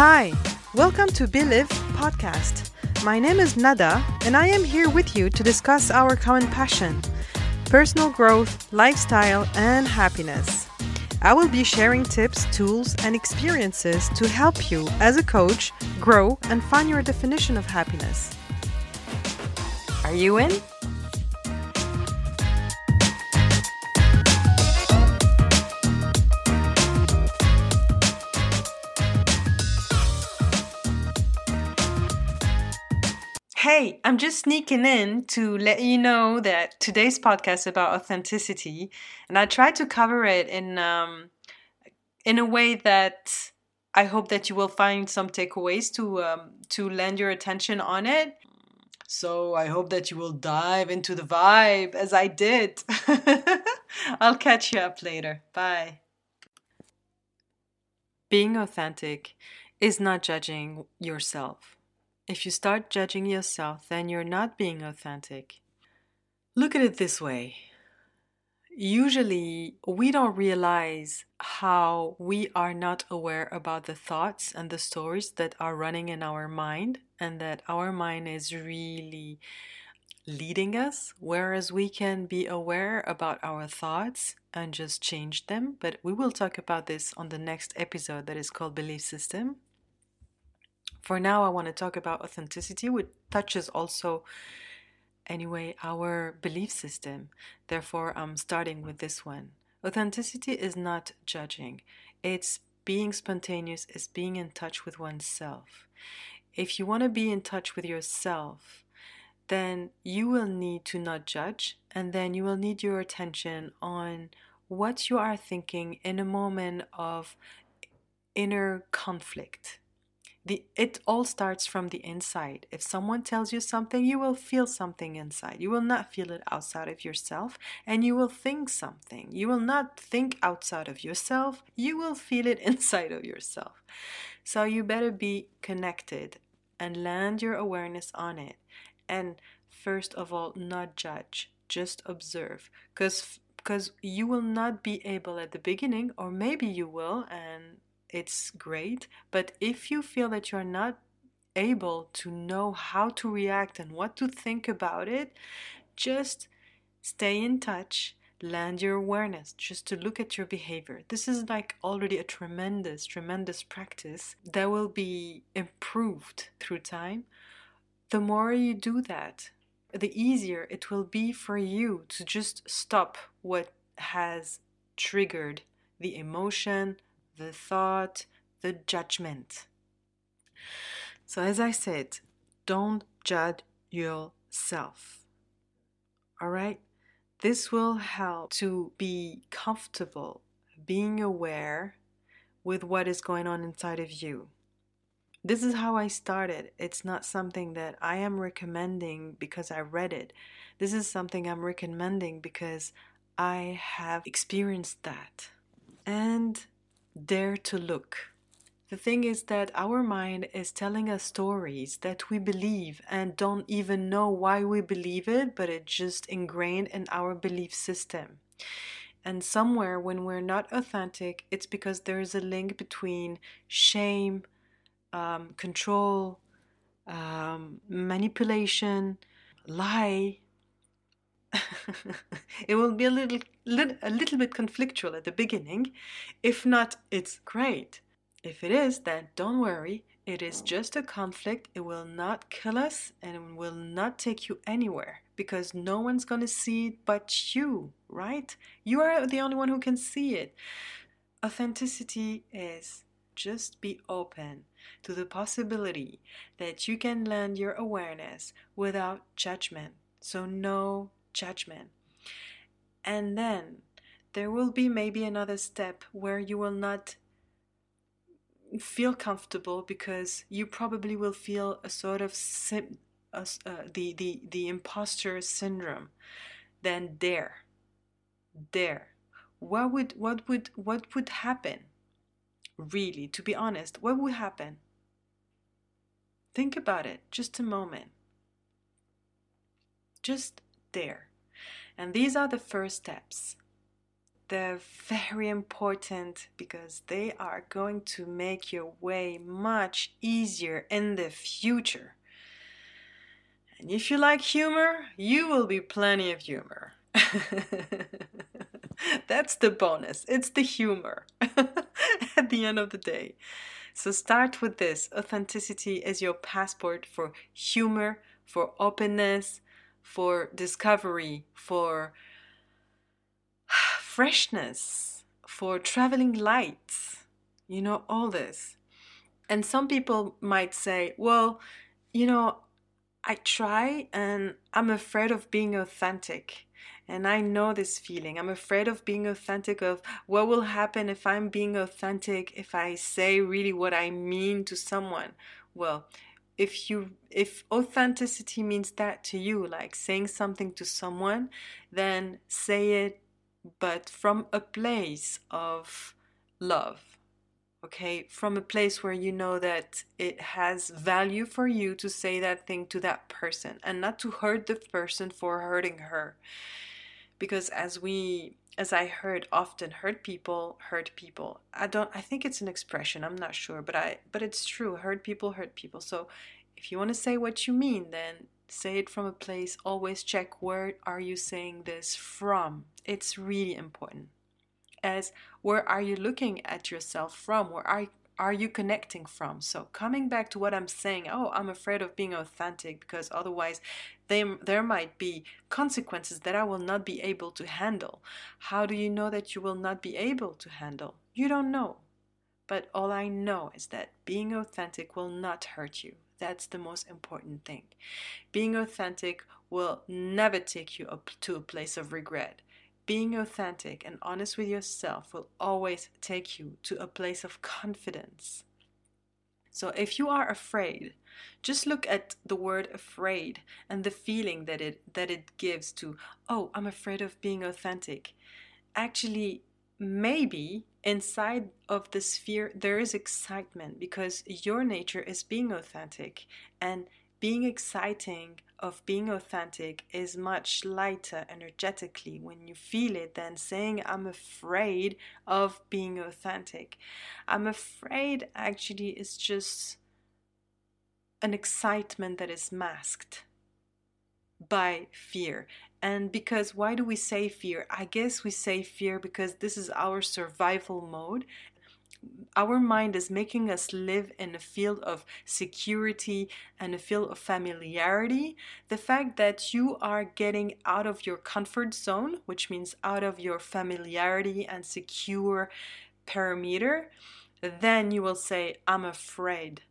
Hi, welcome to Believe podcast. My name is Nada, and I am here with you to discuss our common passion personal growth, lifestyle, and happiness. I will be sharing tips, tools, and experiences to help you as a coach grow and find your definition of happiness. Are you in? Hey, I'm just sneaking in to let you know that today's podcast is about authenticity, and I try to cover it in um, in a way that I hope that you will find some takeaways to um, to lend your attention on it. So I hope that you will dive into the vibe as I did. I'll catch you up later. Bye. Being authentic is not judging yourself. If you start judging yourself, then you're not being authentic. Look at it this way. Usually, we don't realize how we are not aware about the thoughts and the stories that are running in our mind, and that our mind is really leading us, whereas we can be aware about our thoughts and just change them. But we will talk about this on the next episode that is called Belief System. For now, I want to talk about authenticity, which touches also, anyway, our belief system. Therefore, I'm starting with this one. Authenticity is not judging, it's being spontaneous, it's being in touch with oneself. If you want to be in touch with yourself, then you will need to not judge, and then you will need your attention on what you are thinking in a moment of inner conflict the it all starts from the inside. If someone tells you something you will feel something inside. You will not feel it outside of yourself and you will think something. You will not think outside of yourself. You will feel it inside of yourself. So you better be connected and land your awareness on it. And first of all not judge just observe. Because because you will not be able at the beginning or maybe you will and it's great. But if you feel that you're not able to know how to react and what to think about it, just stay in touch, land your awareness, just to look at your behavior. This is like already a tremendous, tremendous practice that will be improved through time. The more you do that, the easier it will be for you to just stop what has triggered the emotion, the thought, the judgment. So, as I said, don't judge yourself. All right? This will help to be comfortable being aware with what is going on inside of you. This is how I started. It's not something that I am recommending because I read it. This is something I'm recommending because I have experienced that. And dare to look. The thing is that our mind is telling us stories that we believe and don't even know why we believe it, but it's just ingrained in our belief system. And somewhere when we're not authentic, it's because there's a link between shame, um, control, um, manipulation, lie, it will be a little, a little bit conflictual at the beginning. If not, it's great. If it is, then don't worry. It is just a conflict. It will not kill us and it will not take you anywhere because no one's going to see it but you, right? You are the only one who can see it. Authenticity is just be open to the possibility that you can land your awareness without judgment. So, no judgment. And then there will be maybe another step where you will not feel comfortable because you probably will feel a sort of sim- uh, the, the, the imposter syndrome. Then there, there, what would what would what would happen? Really, to be honest, what would happen? Think about it just a moment. Just there. And these are the first steps. they're very important because they are going to make your way much easier in the future. And if you like humor, you will be plenty of humor. That's the bonus. It's the humor at the end of the day. So start with this authenticity is your passport for humor, for openness, for discovery, for freshness, for traveling lights, you know, all this. And some people might say, well, you know, I try and I'm afraid of being authentic. And I know this feeling. I'm afraid of being authentic, of what will happen if I'm being authentic, if I say really what I mean to someone. Well, if you if authenticity means that to you like saying something to someone then say it but from a place of love okay? From a place where you know that it has value for you to say that thing to that person and not to hurt the person for hurting her. Because as we as i heard often hurt people hurt people. I don't i think it's an expression i'm not sure but i but it's true hurt people hurt people. So if you want to say what you mean then say it from a place always check where are you saying this from. It's really important. As where are you looking at yourself from? Where are are you connecting from? So coming back to what i'm saying oh i'm afraid of being authentic because otherwise they, there might be consequences that i will not be able to handle. How do you know that you will not be able to handle? You don't know. But all i know is that being authentic will not hurt you. That's the most important thing. Being authentic will never take you up to a place of regret. Being authentic and honest with yourself will always take you to a place of confidence. So if you are afraid, just look at the word afraid and the feeling that it that it gives to, oh, I'm afraid of being authentic. Actually, maybe inside of this fear there is excitement because your nature is being authentic and being exciting of being authentic is much lighter energetically when you feel it than saying i'm afraid of being authentic i'm afraid actually is just an excitement that is masked by fear and because why do we say fear? I guess we say fear because this is our survival mode. Our mind is making us live in a field of security and a field of familiarity. The fact that you are getting out of your comfort zone, which means out of your familiarity and secure parameter, then you will say, I'm afraid.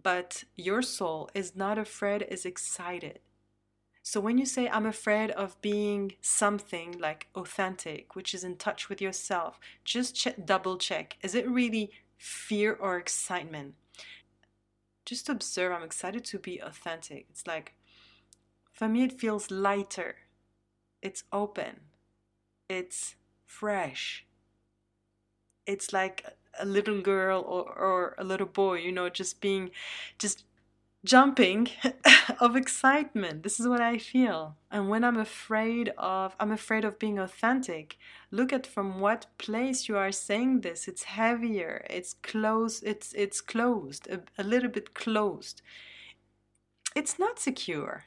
But your soul is not afraid, is excited. So when you say, I'm afraid of being something like authentic, which is in touch with yourself, just check, double check. Is it really fear or excitement? Just observe, I'm excited to be authentic. It's like, for me, it feels lighter, it's open, it's fresh. It's like a little girl or, or a little boy, you know, just being, just jumping of excitement. This is what I feel. And when I'm afraid of I'm afraid of being authentic, look at from what place you are saying this. It's heavier. It's close. It's it's closed. A, a little bit closed. It's not secure.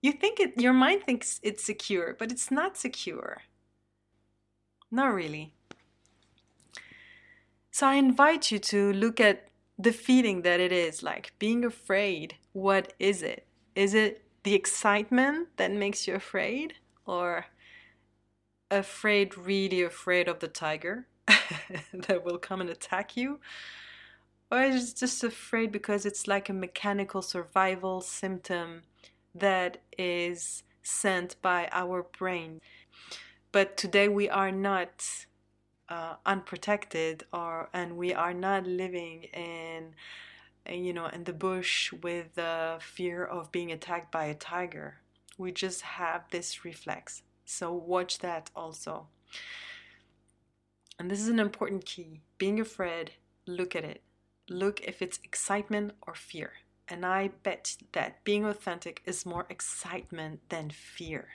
You think it your mind thinks it's secure, but it's not secure. Not really. So I invite you to look at the feeling that it is like being afraid what is it? Is it the excitement that makes you afraid or afraid really afraid of the tiger that will come and attack you? Or is it just afraid because it's like a mechanical survival symptom that is sent by our brain? But today we are not uh, unprotected or and we are not living in you know in the bush with the fear of being attacked by a tiger. We just have this reflex. So watch that also. And this is an important key. Being afraid look at it. Look if it's excitement or fear. And i bet that being authentic is more excitement than fear.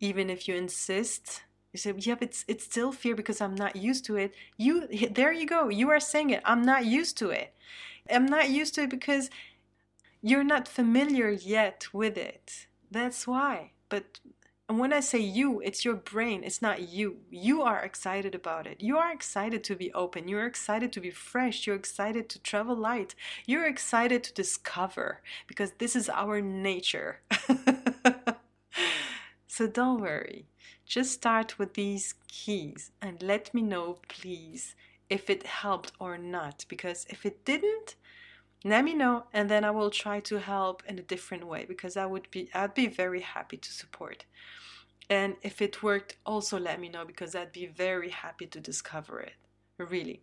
Even if you insist You say, yeah, but it's it's still fear because I'm not used to it. You there you go. You are saying it. I'm not used to it. I'm not used to it because you're not familiar yet with it. That's why. But when I say you, it's your brain, it's not you. You are excited about it. You are excited to be open. You're excited to be fresh. You're excited to travel light. You're excited to discover because this is our nature. so don't worry. Just start with these keys and let me know, please, if it helped or not. Because if it didn't, let me know and then I will try to help in a different way because I would be I'd be very happy to support. And if it worked, also let me know because I'd be very happy to discover it. Really.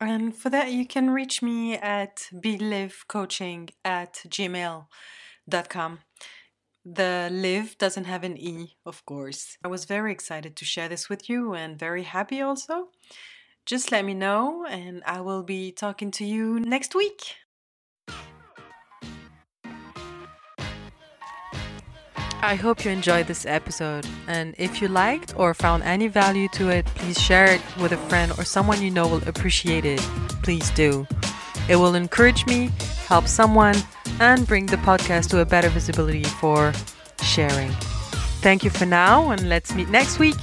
And for that, you can reach me at belivcoaching at gmail.com. The live doesn't have an E, of course. I was very excited to share this with you and very happy also. Just let me know, and I will be talking to you next week. I hope you enjoyed this episode, and if you liked or found any value to it, please share it with a friend or someone you know will appreciate it. Please do. It will encourage me, help someone, and bring the podcast to a better visibility for sharing. Thank you for now, and let's meet next week.